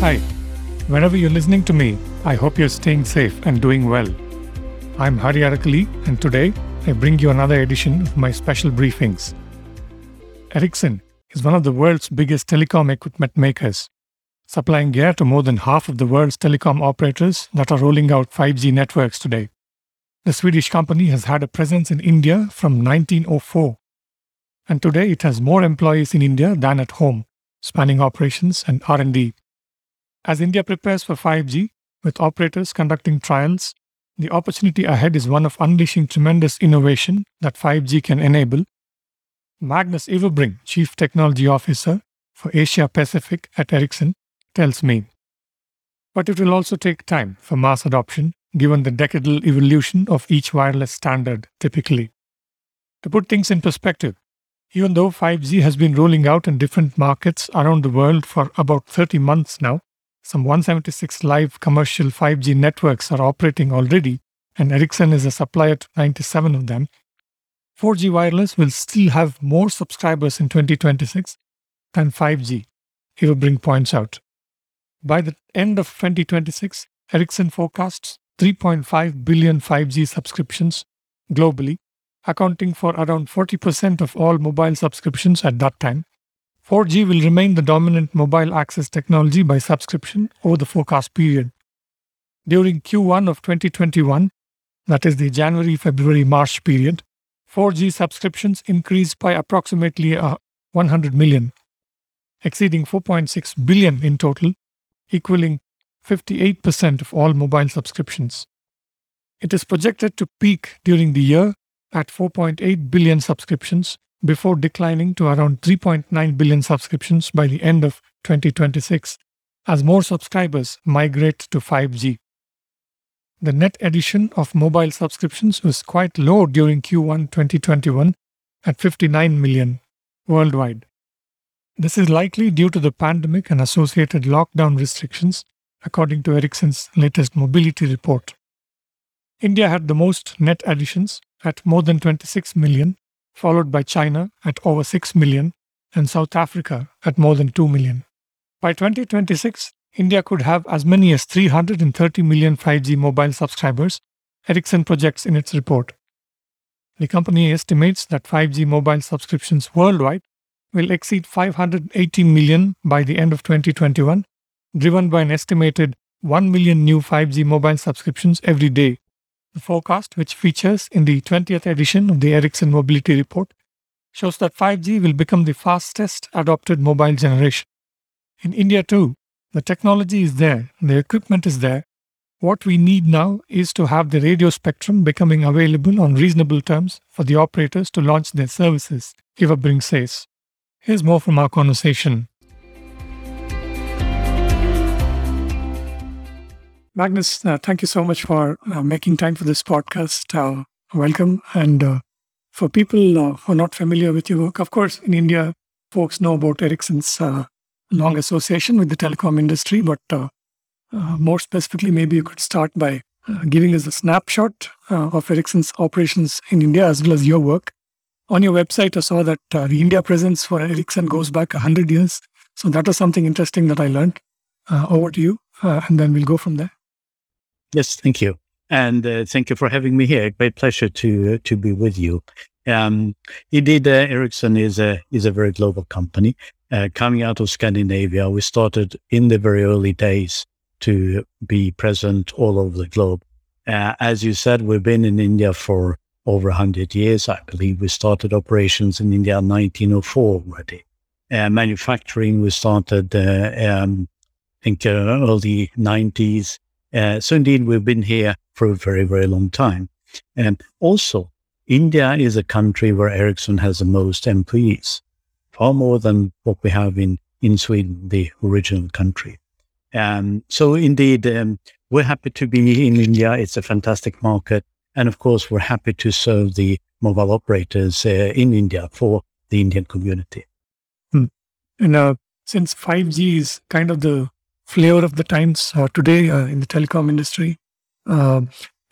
Hi, wherever you're listening to me, I hope you're staying safe and doing well. I'm Hari Arakali, and today I bring you another edition of my special briefings. Ericsson is one of the world's biggest telecom equipment makers, supplying gear to more than half of the world's telecom operators that are rolling out 5G networks today. The Swedish company has had a presence in India from 1904, and today it has more employees in India than at home, spanning operations and R&D. As India prepares for 5G, with operators conducting trials, the opportunity ahead is one of unleashing tremendous innovation that 5G can enable. Magnus Ewerbring, Chief Technology Officer for Asia Pacific at Ericsson, tells me. But it will also take time for mass adoption, given the decadal evolution of each wireless standard typically. To put things in perspective, even though 5G has been rolling out in different markets around the world for about 30 months now, some 176 live commercial 5G networks are operating already, and Ericsson is a supplier to 97 of them. 4G wireless will still have more subscribers in 2026 than 5G, Ewerbring points out. By the end of 2026, Ericsson forecasts 3.5 billion 5G subscriptions globally, accounting for around 40% of all mobile subscriptions at that time. 4G will remain the dominant mobile access technology by subscription over the forecast period. During Q1 of 2021, that is the January, February, March period, 4G subscriptions increased by approximately uh, 100 million, exceeding 4.6 billion in total, equaling 58% of all mobile subscriptions. It is projected to peak during the year at 4.8 billion subscriptions before declining to around 3.9 billion subscriptions by the end of 2026 as more subscribers migrate to 5G. The net addition of mobile subscriptions was quite low during Q1 2021 at 59 million worldwide. This is likely due to the pandemic and associated lockdown restrictions, according to Ericsson's latest mobility report. India had the most net additions at more than 26 million, followed by China at over 6 million, and South Africa at more than 2 million. By 2026, India could have as many as 330 million 5G mobile subscribers, Ericsson projects in its report. The company estimates that 5G mobile subscriptions worldwide will exceed 580 million by the end of 2021, driven by an estimated 1 million new 5G mobile subscriptions every day the forecast, which features in the 20th edition of the Ericsson Mobility Report, shows that 5G will become the fastest adopted mobile generation. In India, too, the technology is there, the equipment is there. What we need now is to have the radio spectrum becoming available on reasonable terms for the operators to launch their services, Ewerbring says. Here's more from our conversation Magnus, uh, thank you so much for uh, making time for this podcast. Uh, welcome. And uh, for people uh, who are not familiar with your work, of course, in India, folks know about Ericsson's uh, long association with the telecom industry. But more specifically, maybe you could start by giving us a snapshot of Ericsson's operations in India as well as your work. On your website, I saw that the India presence for Ericsson goes back 100 years. So that was something interesting that I learned. over to you, and then we'll go from there. Yes, thank you. And uh, thank you for having me here. Great pleasure to uh, to be with you. Um, indeed, uh, Ericsson is a is a very global company. Uh, coming out of Scandinavia, we started in the very early days to be present all over the globe. Uh, as you said, we've been in India for over 100 years. I believe we started operations in India in 1904 already. Uh, manufacturing, we started, um, I think, early 90s. Uh, so indeed, we've been here for a very, very long time. And also, India is a country where Ericsson has the most employees, far more than what we have in, in Sweden, the original country. Um, so indeed, um, we're happy to be in India. It's a fantastic market. And of course, we're happy to serve the mobile operators uh, in India for the Indian community. Hmm. And uh, since 5G is kind of the flavor of the times uh, today uh, in the telecom industry. Uh,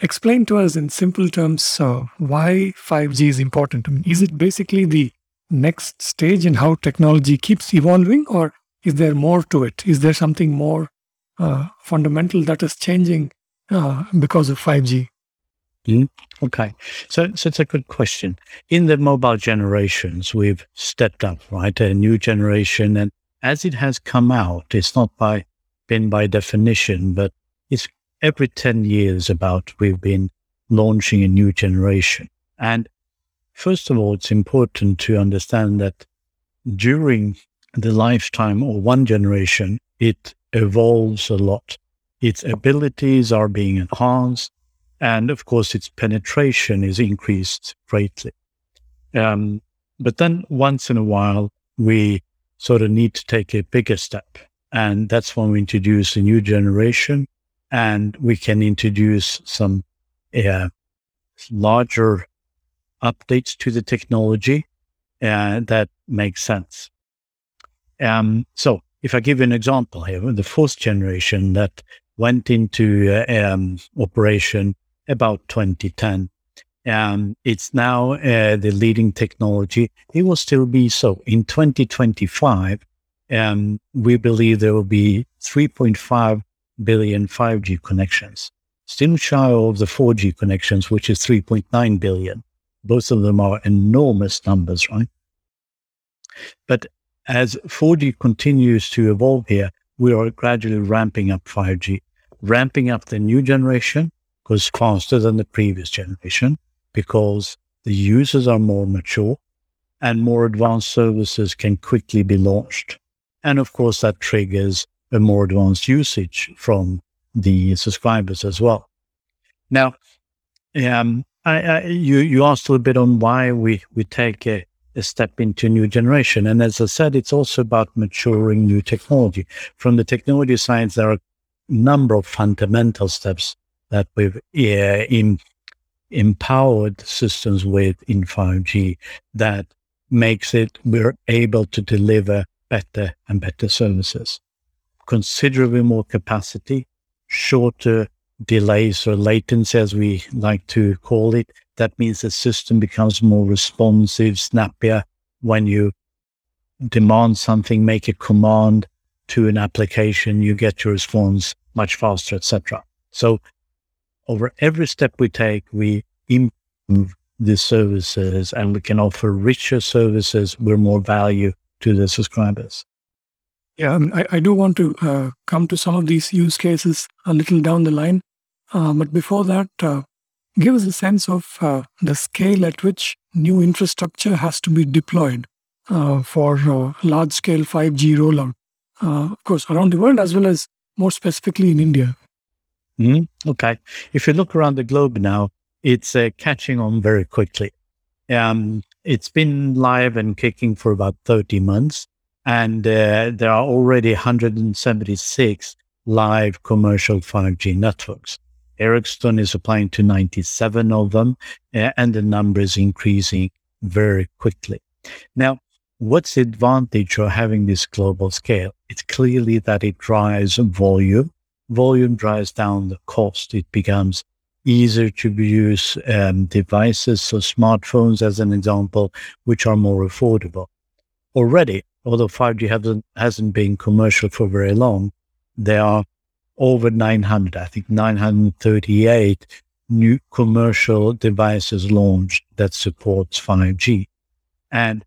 explain to us in simple terms uh, why 5G is important. I mean, is it basically the next stage in how technology keeps evolving, or is there more to it? Is there something more uh, fundamental that is changing uh, because of 5G? Mm, okay, so so it's a good question. In the mobile generations, we've stepped up, right? A new generation, and as it has come out, it's not by been by definition, but it's every ten years about we've been launching a new generation. And first of all, it's important to understand that during the lifetime of one generation, it evolves a lot. Its abilities are being enhanced and of course, its penetration is increased greatly. Um, but then once in a while, we sort of need to take a bigger step. And that's when we introduce a new generation and we can introduce some uh, larger updates to the technology uh, that makes sense. Um, so if I give you an example here, the fourth generation that went into uh, um, operation about 2010. Um, it's now uh, the leading technology. It will still be so. In 2025, um, we believe there will be 3.5 billion 5G connections, still shy of the 4G connections, which is 3.9 billion. Both of them are enormous numbers, right? But as 4G continues to evolve here, we are gradually ramping up 5G, ramping up the new generation, goes faster than the previous generation because the users are more mature and more advanced services can quickly be launched. And of course, that triggers a more advanced usage from the subscribers as well. Now, um, I, I, you, you asked a little bit on why we, we take a, a step into a new generation. And as I said, it's also about maturing new technology. From the technology side, there are a number of fundamental steps that we've in, empowered systems with in 5G that makes it we're able to deliver better and better services. Considerably more capacity, shorter delays or latency, as we like to call it. That means the system becomes more responsive, snappier. When you demand something, make a command to an application, you get your response much faster, etc. So over every step we take, we improve the services and we can offer richer services with more value to the subscribers. Yeah, I, I do want to uh, come to some of these use cases a little down the line. Uh, but before that, uh, give us a sense of uh, the scale at which new infrastructure has to be deployed uh, for uh, large scale 5G rollout. of course, around the world as well as more specifically in India. Mm, okay. If you look around the globe now, it's uh, catching on very quickly. Um, it's been live and kicking for about 30 months, and uh, there are already 176 live commercial 5G networks. Ericsson is applying to 97 of them, and the number is increasing very quickly. Now, what's the advantage of having this global scale? It's clearly that it drives volume volume drives down the cost. It becomes easier to use um, devices, so smartphones, as an example, which are more affordable. Already, although 5G hasn't, hasn't been commercial for very long, there are over 900, I think 938 new commercial devices launched that supports 5G. And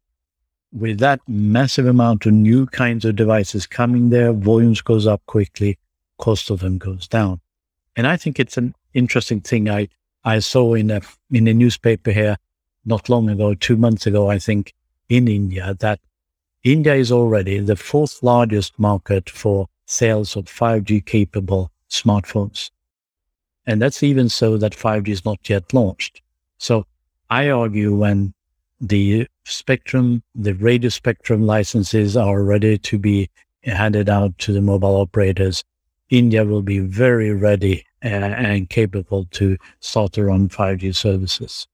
with that massive amount of new kinds of devices coming there, volumes goes up quickly, cost of them goes down. And I think it's an interesting thing. I, I saw in a, in a newspaper here not long ago, two months ago, I think, in India, that India is already the fourth largest market for sales of 5G capable smartphones. And that's even so that 5G is not yet launched. So I argue when the spectrum, the radio spectrum licenses are ready to be handed out to the mobile operators, India will be very ready and, uh, and capable to start their own 5G services.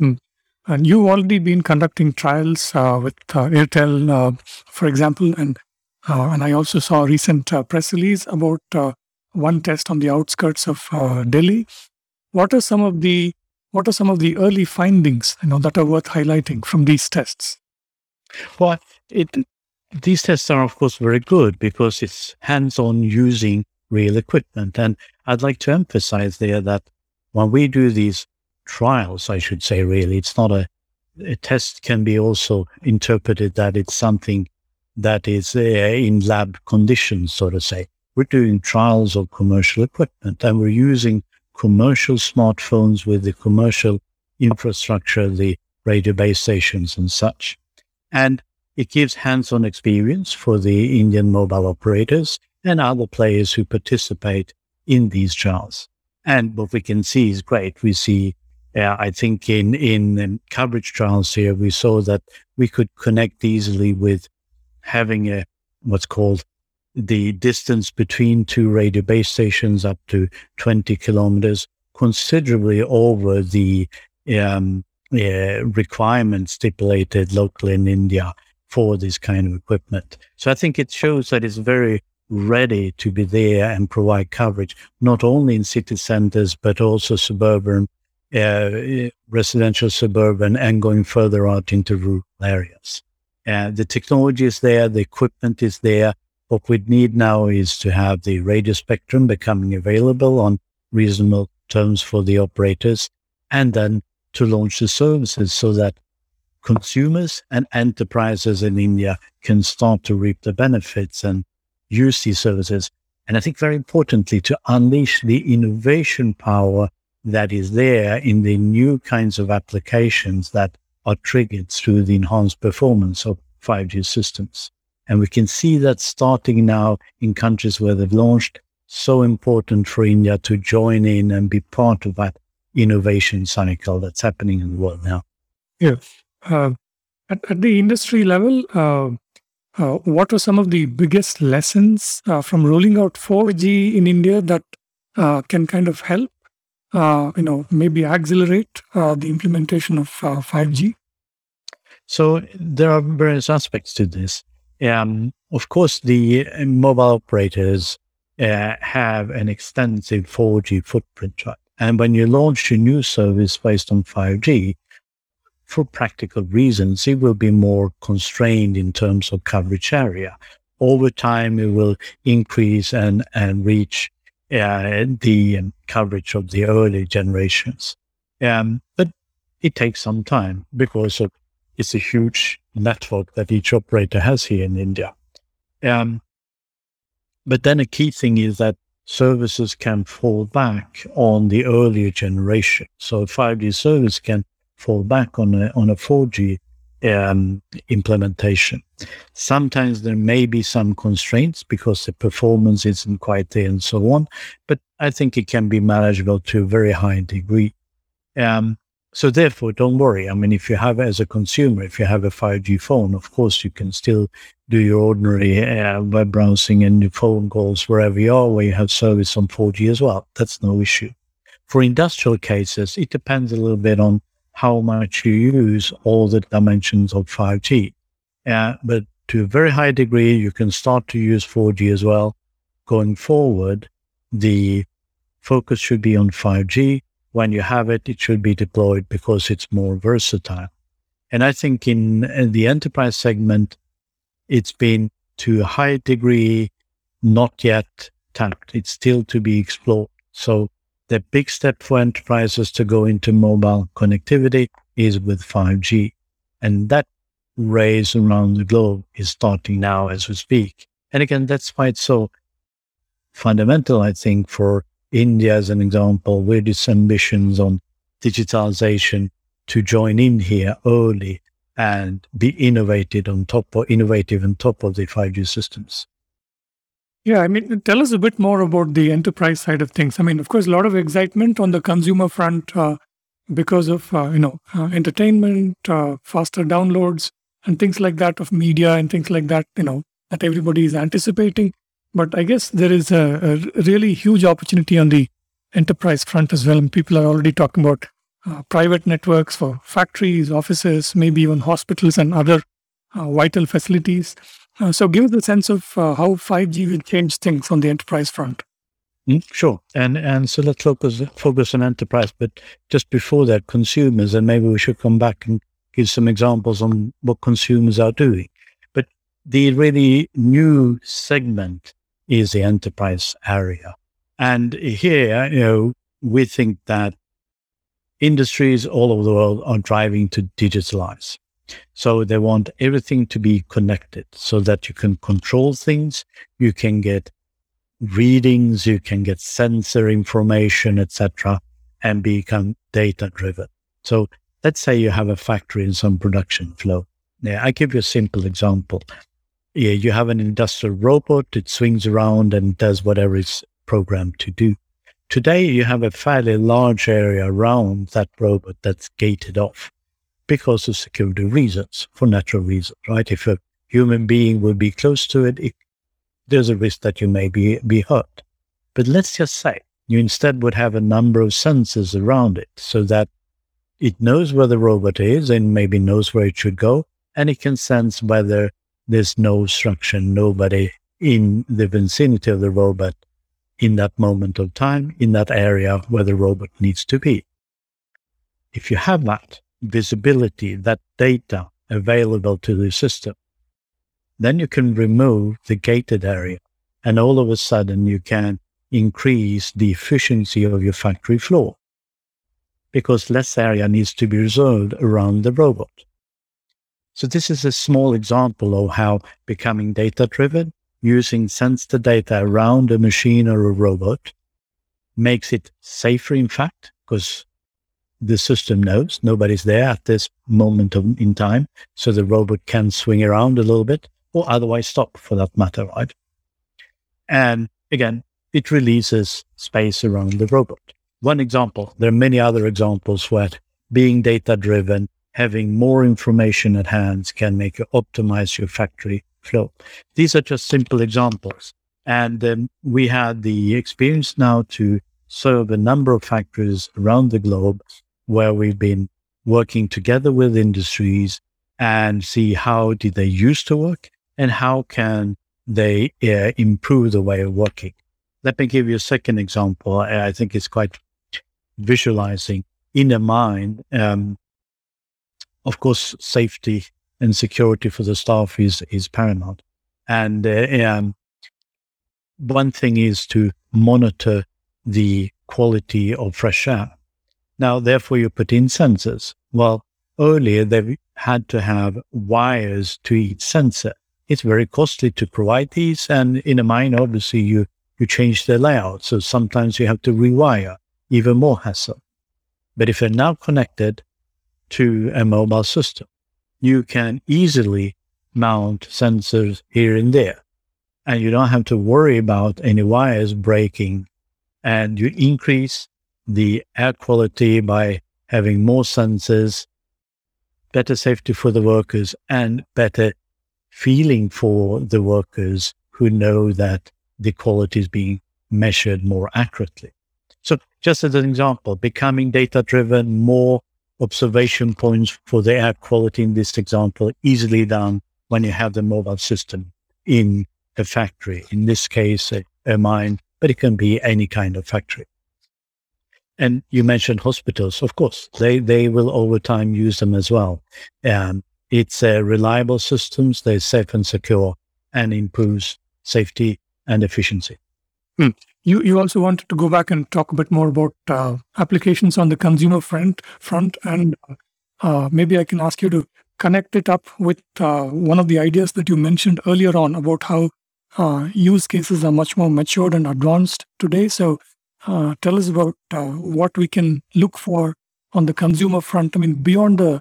Mm. And you've already been conducting trials uh, with uh, Airtel, uh, for example, and uh, and I also saw a recent uh, press release about one test on the outskirts of Delhi. What are some of the what are some of the early findings you know that are worth highlighting from these tests? Well, it these tests are, of course, very good because it's hands on using real equipment. And I'd like to emphasize there that when we do these trials, I should say, really, it's not a, a test can be also interpreted that it's something that is uh, in lab conditions, so to say. We're doing trials of commercial equipment and we're using commercial smartphones with the commercial infrastructure, the radio base stations and such. And it gives hands-on experience for the Indian mobile operators and other players who participate in these trials. And what we can see is great. We see, uh, I think in, in um, coverage trials here, we saw that we could connect easily with having a, what's called the distance between two radio base stations up to 20 kilometers, considerably over the um, uh, requirements stipulated locally in India for this kind of equipment. So I think it shows that it's very ready to be there and provide coverage, not only in city centers, but also suburban, uh, residential suburban, and going further out into rural areas. Uh, the technology is there, the equipment is there. What we need now is to have the radio spectrum becoming available on reasonable terms for the operators, and then to launch the services so that consumers and enterprises in India can start to reap the benefits and use these services. And I think very importantly, to unleash the innovation power that is there in the new kinds of applications that are triggered through the enhanced performance of 5G systems. And we can see that starting now in countries where they've launched, so important for India to join in and be part of that innovation cycle that's happening in the world now. Yeah. Uh, at, at, the industry level, uh, uh, what were some of the biggest lessons uh, from rolling out 4G in India that uh, can kind of help, uh, you know, maybe accelerate the implementation of 5G? So there are various aspects to this. Um, of course, the mobile operators have an extensive 4G footprint, right? And when you launch a new service based on 5G, for practical reasons, it will be more constrained in terms of coverage area. Over time, it will increase and, and reach uh, the um, coverage of the early generations. Um, but it takes some time because of, it's a huge network that each operator has here in India. Um, but then a key thing is that services can fall back on the earlier generation. So 5G service can fall back on a, on a 4G um, implementation. Sometimes there may be some constraints because the performance isn't quite there and so on, but I think it can be manageable to a very high degree. Um, so therefore, don't worry. I mean, if you have as a consumer, if you have a 5G phone, of course you can still do your ordinary uh, web browsing and your phone calls wherever you are, where you have service on 4G as well. That's no issue. For industrial cases, it depends a little bit on how much you use all the dimensions of 5G. Uh, but to a very high degree, you can start to use 4G as well. Going forward, the focus should be on 5G when you have it, it should be deployed because it's more versatile. And I think in, in the enterprise segment, it's been to a high degree not yet tapped. It's still to be explored. So the big step for enterprises to go into mobile connectivity is with 5G. And that race around the globe is starting now as we speak. And again, that's why it's so fundamental, I think, for India, as an example, with its ambitions on digitalization to join in here early and be innovated on top or innovative on top of the 5G systems. Yeah, I mean, tell us a bit more about the enterprise side of things. I mean, of course, a lot of excitement on the consumer front uh, because of uh, you know uh, entertainment, uh, faster downloads, and things like that of media and things like that. You know that everybody is anticipating. But I guess there is a, a really huge opportunity on the enterprise front as well. And people are already talking about uh, private networks for factories, offices, maybe even hospitals and other uh, vital facilities. Uh, so, give us a sense of uh, how 5G will change things on the enterprise front. Mm, sure, and and so let's focus focus on enterprise. But just before that, consumers, and maybe we should come back and give some examples on what consumers are doing But the really new segment is the enterprise area. And here, you know, we think that industries all over the world are driving to digitalize. So they want everything to be connected so that you can control things, you can get readings, you can get sensor information, etc., and become data driven. So let's say you have a factory in some production flow. Yeah, I give you a simple example. Yeah, you have an industrial robot, it swings around and does whatever it's programmed to do. Today, you have a fairly large area around that robot that's gated off because of security reasons, for natural reasons, right? If a human being will be close to it, it there's a risk that you may be, be hurt. But let's just say you instead would have a number of sensors around it so that it knows where the robot is and maybe knows where it should go. And it can sense whether there's no obstruction, nobody in the vicinity of the robot in that moment of time, in that area where the robot needs to be. If you have that visibility, that data available to the system, then you can remove the gated area and all of a sudden you can increase the efficiency of your factory floor because less area needs to be reserved around the robot. So this is a small example of how becoming data driven using sensor data around a machine or a robot makes it safer, in fact, because the system knows nobody's there at this moment of, in time. So the robot can swing around a little bit or otherwise stop for that matter, right? And again, it releases space around the robot. One example, there are many other examples where being data driven, having more information at hand can make you optimize your factory flow. These are just simple examples. And um, we had the experience now to serve a number of factories around the globe where we've been working together with industries and see how did they used to work and how can they uh, improve the way of working. Let me give you a second example. I think it's quite visualizing in the mind. Um, of course, safety and security for the staff is is paramount. And uh, um, one thing is to monitor the quality of fresh air. Now, therefore, you put in sensors. Well, earlier they had to have wires to each sensor. It's very costly to provide these, and in a mine, obviously, you you change the layout. So sometimes you have to rewire, even more hassle. But if you're now connected to a mobile system, you can easily mount sensors here and there. And you don't have to worry about any wires breaking. And you increase the air quality by having more sensors, better safety for the workers, and better feeling for the workers who know that the quality is being measured more accurately. So, just as an example, becoming data driven, more observation points for the air quality in this example easily done when you have the mobile system in a factory, in this case, a, a mine, but it can be any kind of factory. And you mentioned hospitals, of course, they, they will over time use them as well. Um, it's uh, reliable systems, they're safe and secure and improves safety and efficiency. Hmm. You you also wanted to go back and talk a bit more about uh, applications on the consumer front front, and uh, maybe I can ask you to connect it up with uh, one of the ideas that you mentioned earlier on about how uh, use cases are much more matured and advanced today. So uh, tell us about uh, what we can look for on the consumer front. I mean, beyond the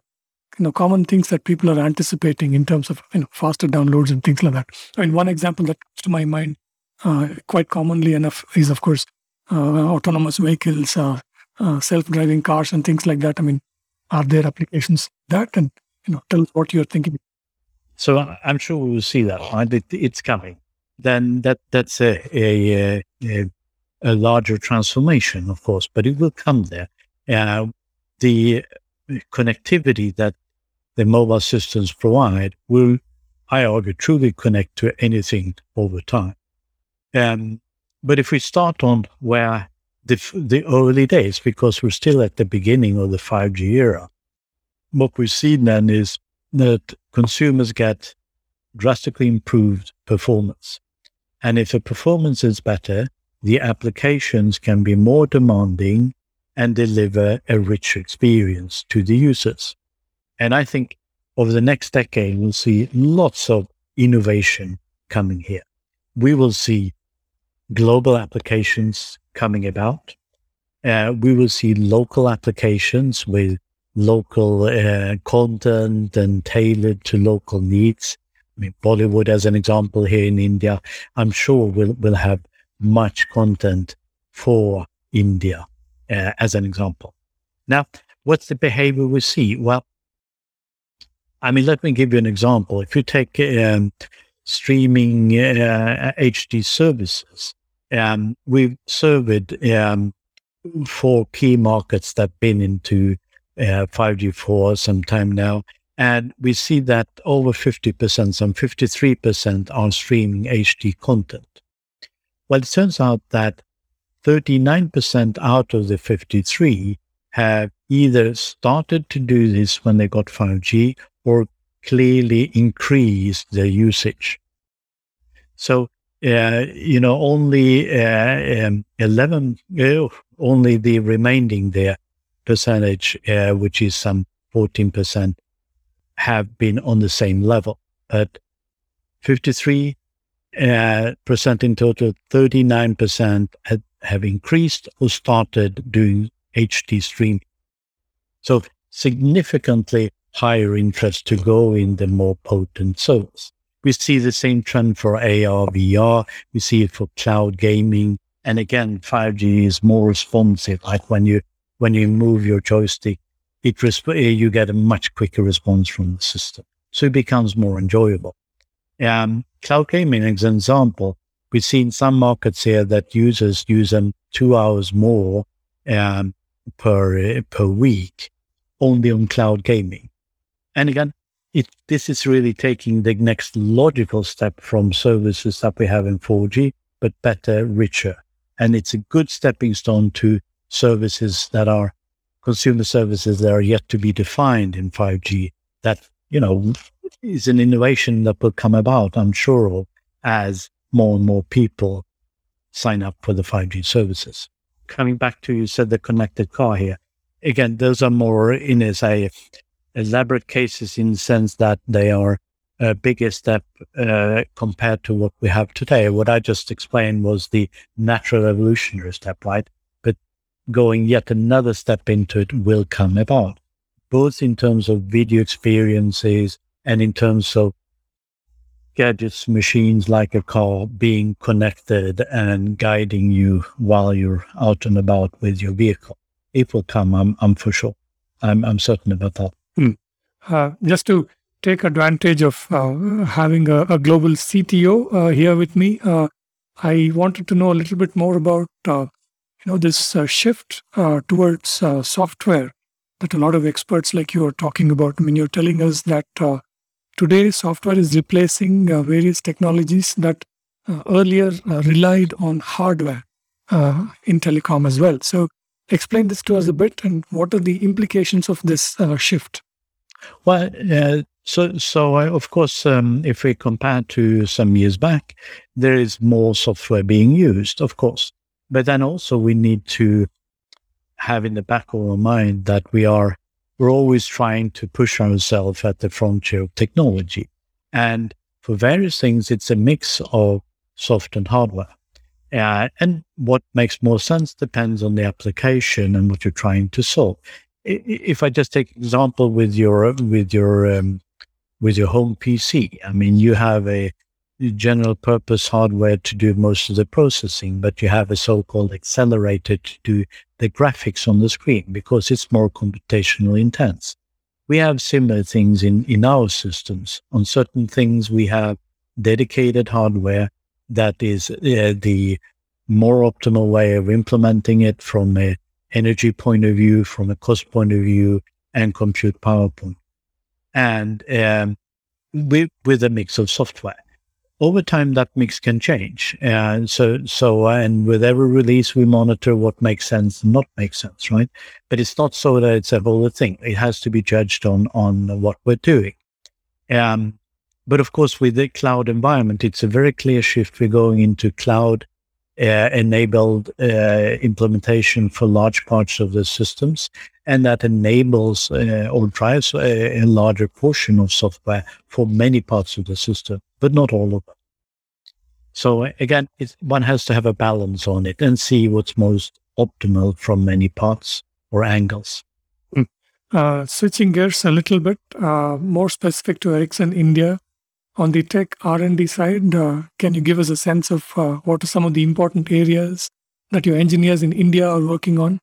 you know common things that people are anticipating in terms of you know faster downloads and things like that. I mean, one example that comes to my mind uh, quite commonly enough is, of course, uh, autonomous vehicles, uh, self-driving cars, and things like that. I mean, are there applications that? And you know, tell us what you're thinking. So I'm sure we will see that. Right? It, it's coming. Then that that's a, a, a, a larger transformation, of course, but it will come there. Uh, the connectivity that the mobile systems provide will, I argue, truly connect to anything over time. Um, but if we start on where the, the early days, because we're still at the beginning of the 5G era, what we've seen then is that consumers get drastically improved performance. And if the performance is better, the applications can be more demanding and deliver a richer experience to the users. And I think over the next decade, we'll see lots of innovation coming here. We will see global applications coming about. Uh, we will see local applications with local uh, content and tailored to local needs. I mean, Bollywood, as an example, here in India, I'm sure will will have much content for India, uh, as an example. Now, what's the behavior we see? Well, I mean, let me give you an example. If you take um, streaming uh, HD services, um, we've surveyed um, four key markets that have been into uh, 5G for some time now. And we see that over 50%, some 53% are streaming HD content. Well, it turns out that 39% out of the 53 have either started to do this when they got 5G or clearly increased their usage. So, uh, you know, only uh, um, 11, uh, only the remaining there percentage, uh, which is some 14%, have been on the same level. But 53 uh, percent in total, 39% had, have increased or started doing HD streaming. So significantly higher interest to go in the more potent service. We see the same trend for AR, VR. We see it for cloud gaming. And again, 5G is more responsive. Like when you, when you move your joystick, it resp- you get a much quicker response from the system. So it becomes more enjoyable. Um, cloud gaming, as an example, we've seen some markets here that users use them two hours more um, per per week only on cloud gaming. And again, it, this is really taking the next logical step from services that we have in 4G, but better, richer. And it's a good stepping stone to services that are consumer services that are yet to be defined in 5G. That, you know, is an innovation that will come about, I'm sure, as more and more people sign up for the 5G services. Coming back to you said the connected car here. Again, those are more in as a elaborate cases in the sense that they are a bigger step uh, compared to what we have today. What I just explained was the natural evolutionary step, right? But going yet another step into it will come about, both in terms of video experiences and in terms of gadgets, machines like a car being connected and guiding you while you're out and about with your vehicle. It will come, I'm, I'm for sure. I'm, I'm certain about that. Hmm. Uh, just to take advantage of uh, having a, a, global CTO uh, here with me, uh, I wanted to know a little bit more about uh, you know this uh, shift towards software a lot of experts like you are talking about. I mean, you're telling us that today software is replacing various technologies that earlier relied on hardware in telecom as well. So explain this to us a bit and what are the implications of this uh, shift? Well, uh, so so uh, of course, um, if we compare to some years back, there is more software being used, of course, but then also we need to have in the back of our mind that we are we're always trying to push ourselves at the frontier of technology, and for various things, it's a mix of soft and hardware. Uh, and what makes more sense depends on the application and what you're trying to solve. If I just take example with your with your um, with your home PC, I mean you have a general purpose hardware to do most of the processing, but you have a so-called accelerator to do the graphics on the screen because it's more computationally intense. We have similar things in, in our systems. On certain things, we have dedicated hardware that is uh, the more optimal way of implementing it from a energy point of view, from a cost point of view, and compute power point. And um, with, with a mix of software. Over time, that mix can change. And so, so, and with every release, we monitor what makes sense and not make sense, right? But it's not so that it's a whole thing. It has to be judged on, on what we're doing. Um, but of course, with the cloud environment, it's a very clear shift. We're going into cloud uh, enabled uh, implementation for large parts of the systems. And that enables uh, or drives a, a, larger portion of software for many parts of the system, but not all of them. So again, one has to have a balance on it and see what's most optimal from many parts or angles. Hmm. Uh, switching gears a little bit, uh, more specific to Ericsson India, on the tech R&D side, uh, can you give us a sense of uh, what are some of the important areas that your engineers in India are working on?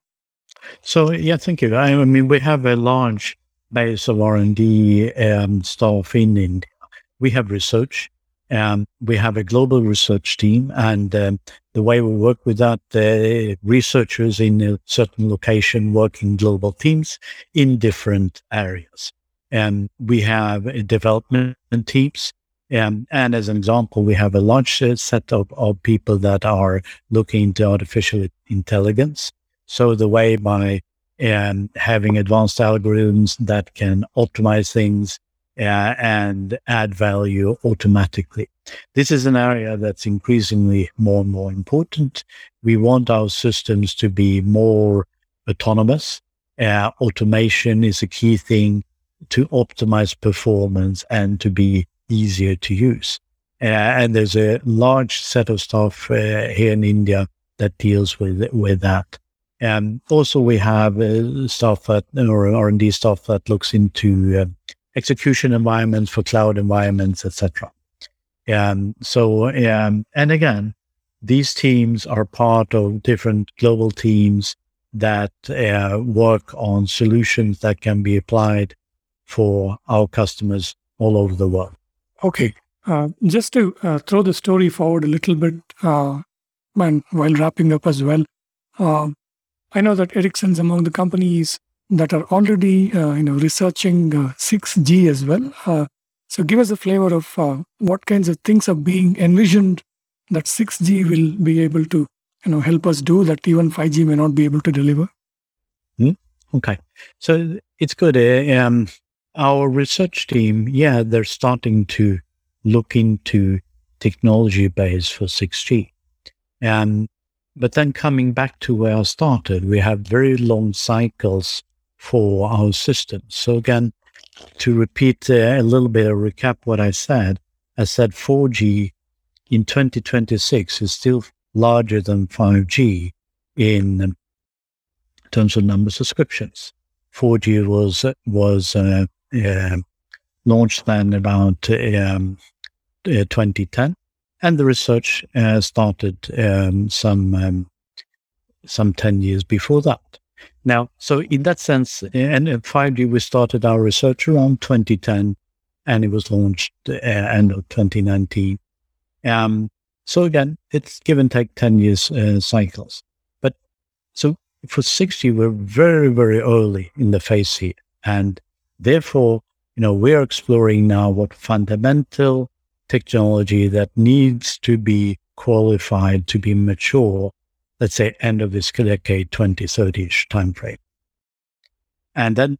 So yeah, thank you. I mean, we have a large base of R&D um, staff in India. We have research. Um, we have a global research team, and um, the way we work with that, uh, researchers in a certain location working global teams in different areas. And we have development teams um, and as an example, we have a large set of, of people that are looking into artificial intelligence. So the way by um, having advanced algorithms that can optimize things uh, and add value automatically. This is an area that's increasingly more and more important. We want our systems to be more autonomous. Uh, automation is a key thing to optimize performance and to be easier to use. Uh, and there's a large set of stuff uh, here in India that deals with with that. Um, also, we have uh, stuff that or R and D stuff that looks into uh, execution environments for cloud environments, etc. And so, um, and again, these teams are part of different global teams that uh, work on solutions that can be applied for our customers all over the world. Okay. Uh, just to uh, throw the story forward a little bit, uh, and while wrapping up as well, uh, I know that Ericsson's among the companies that are already, uh, you know, researching 6G uh, as well. so, give us a flavor of what kinds of things are being envisioned that 6G will be able to, you know, help us do that even 5G may not be able to deliver. Mm, okay, so it's good. Um, our research team, yeah, they're starting to look into technology base for 6G. And but then coming back to where I started, we have very long cycles for our systems. So again, to repeat uh, a little bit of recap what I said, I said 4G in 2026 is still larger than 5G in terms of number of subscriptions. 4G was was uh, uh, launched then about um, uh, 2010, and the research uh, started um, some um, some 10 years before that. Now, so in that sense, and 5G, we started our research around 2010, and it was launched uh, end of 2019. Um, so again, it's give and take 10 years uh, cycles. But so for 6G, we're very, very early in the phase here. And Therefore, you know, we're exploring now what fundamental technology that needs to be qualified to be mature, let's say end of this decade, 2030-ish timeframe. And then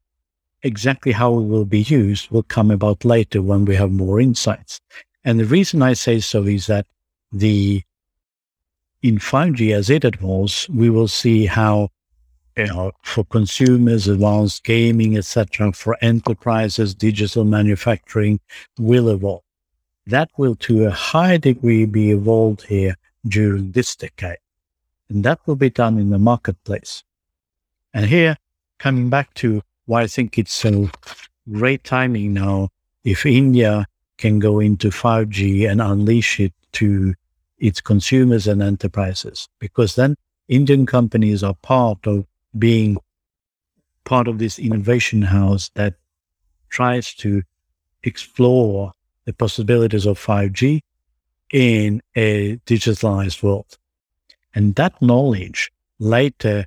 exactly how it will be used will come about later when we have more insights. And the reason I say so is that the in 5G as it evolves, we will see how you know, for consumers, advanced gaming, etc., for enterprises, digital manufacturing will evolve. That will, to a high degree, be evolved here during this decade. And that will be done in the marketplace. And here, coming back to why I think it's so great timing now, if India can go into 5G and unleash it to its consumers and enterprises, because then Indian companies are part of being part of this innovation house that tries to explore the possibilities of 5G in a digitalized world. And that knowledge later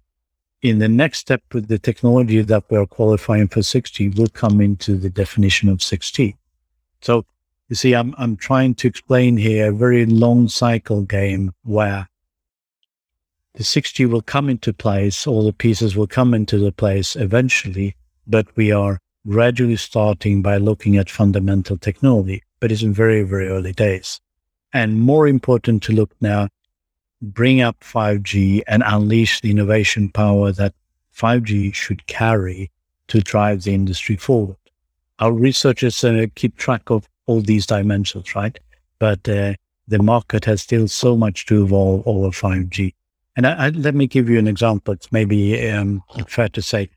in the next step with the technology that we're qualifying for 6G will come into the definition of 6G. So you see, I'm, I'm trying to explain here a very long cycle game where the 6G will come into place, all the pieces will come into the place eventually, but we are gradually starting by looking at fundamental technology but it's in very, very early days. And more important to look now, bring up 5G and unleash the innovation power that 5G should carry to drive the industry forward. Our researchers uh, keep track of all these dimensions, right? But uh, the market has still so much to evolve over 5G. And I, I, let me give you an example. It's maybe um, fair to say,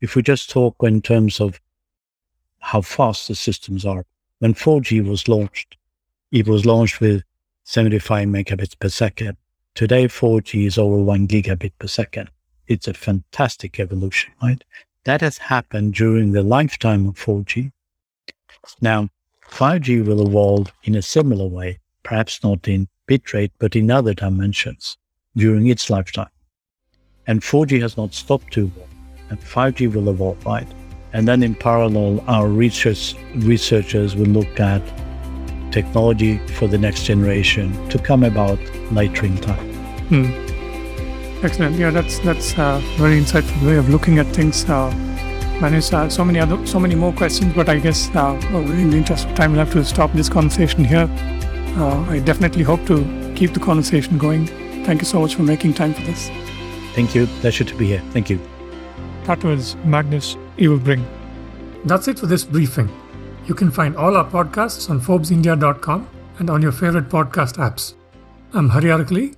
if we just talk in terms of how fast the systems are, when 4G was launched, it was launched with 75 megabits per second. Today, 4G is over one gigabit per second. It's a fantastic evolution, right? That has happened during the lifetime of 4G. Now, 5G will evolve in a similar way, perhaps not in bitrate, but in other dimensions during its lifetime. And 4G has not stopped to evolve, and 5G will evolve, right? And then in parallel, our research, researchers will look at technology for the next generation to come about later in time. Hmm. Excellent. Yeah, that's that's a very insightful way of looking at things. Uh, Manus, uh, so many other, so many more questions, but I guess uh, in the interest of time, we'll have to stop this conversation here. Uh, I definitely hope to keep the conversation going. Thank you so much for making time for this. Thank you. Pleasure to be here. Thank you. That was Magnus Ewerbring. That's it for this briefing. You can find all our podcasts on ForbesIndia.com and on your favorite podcast apps. I'm Hari Arakali.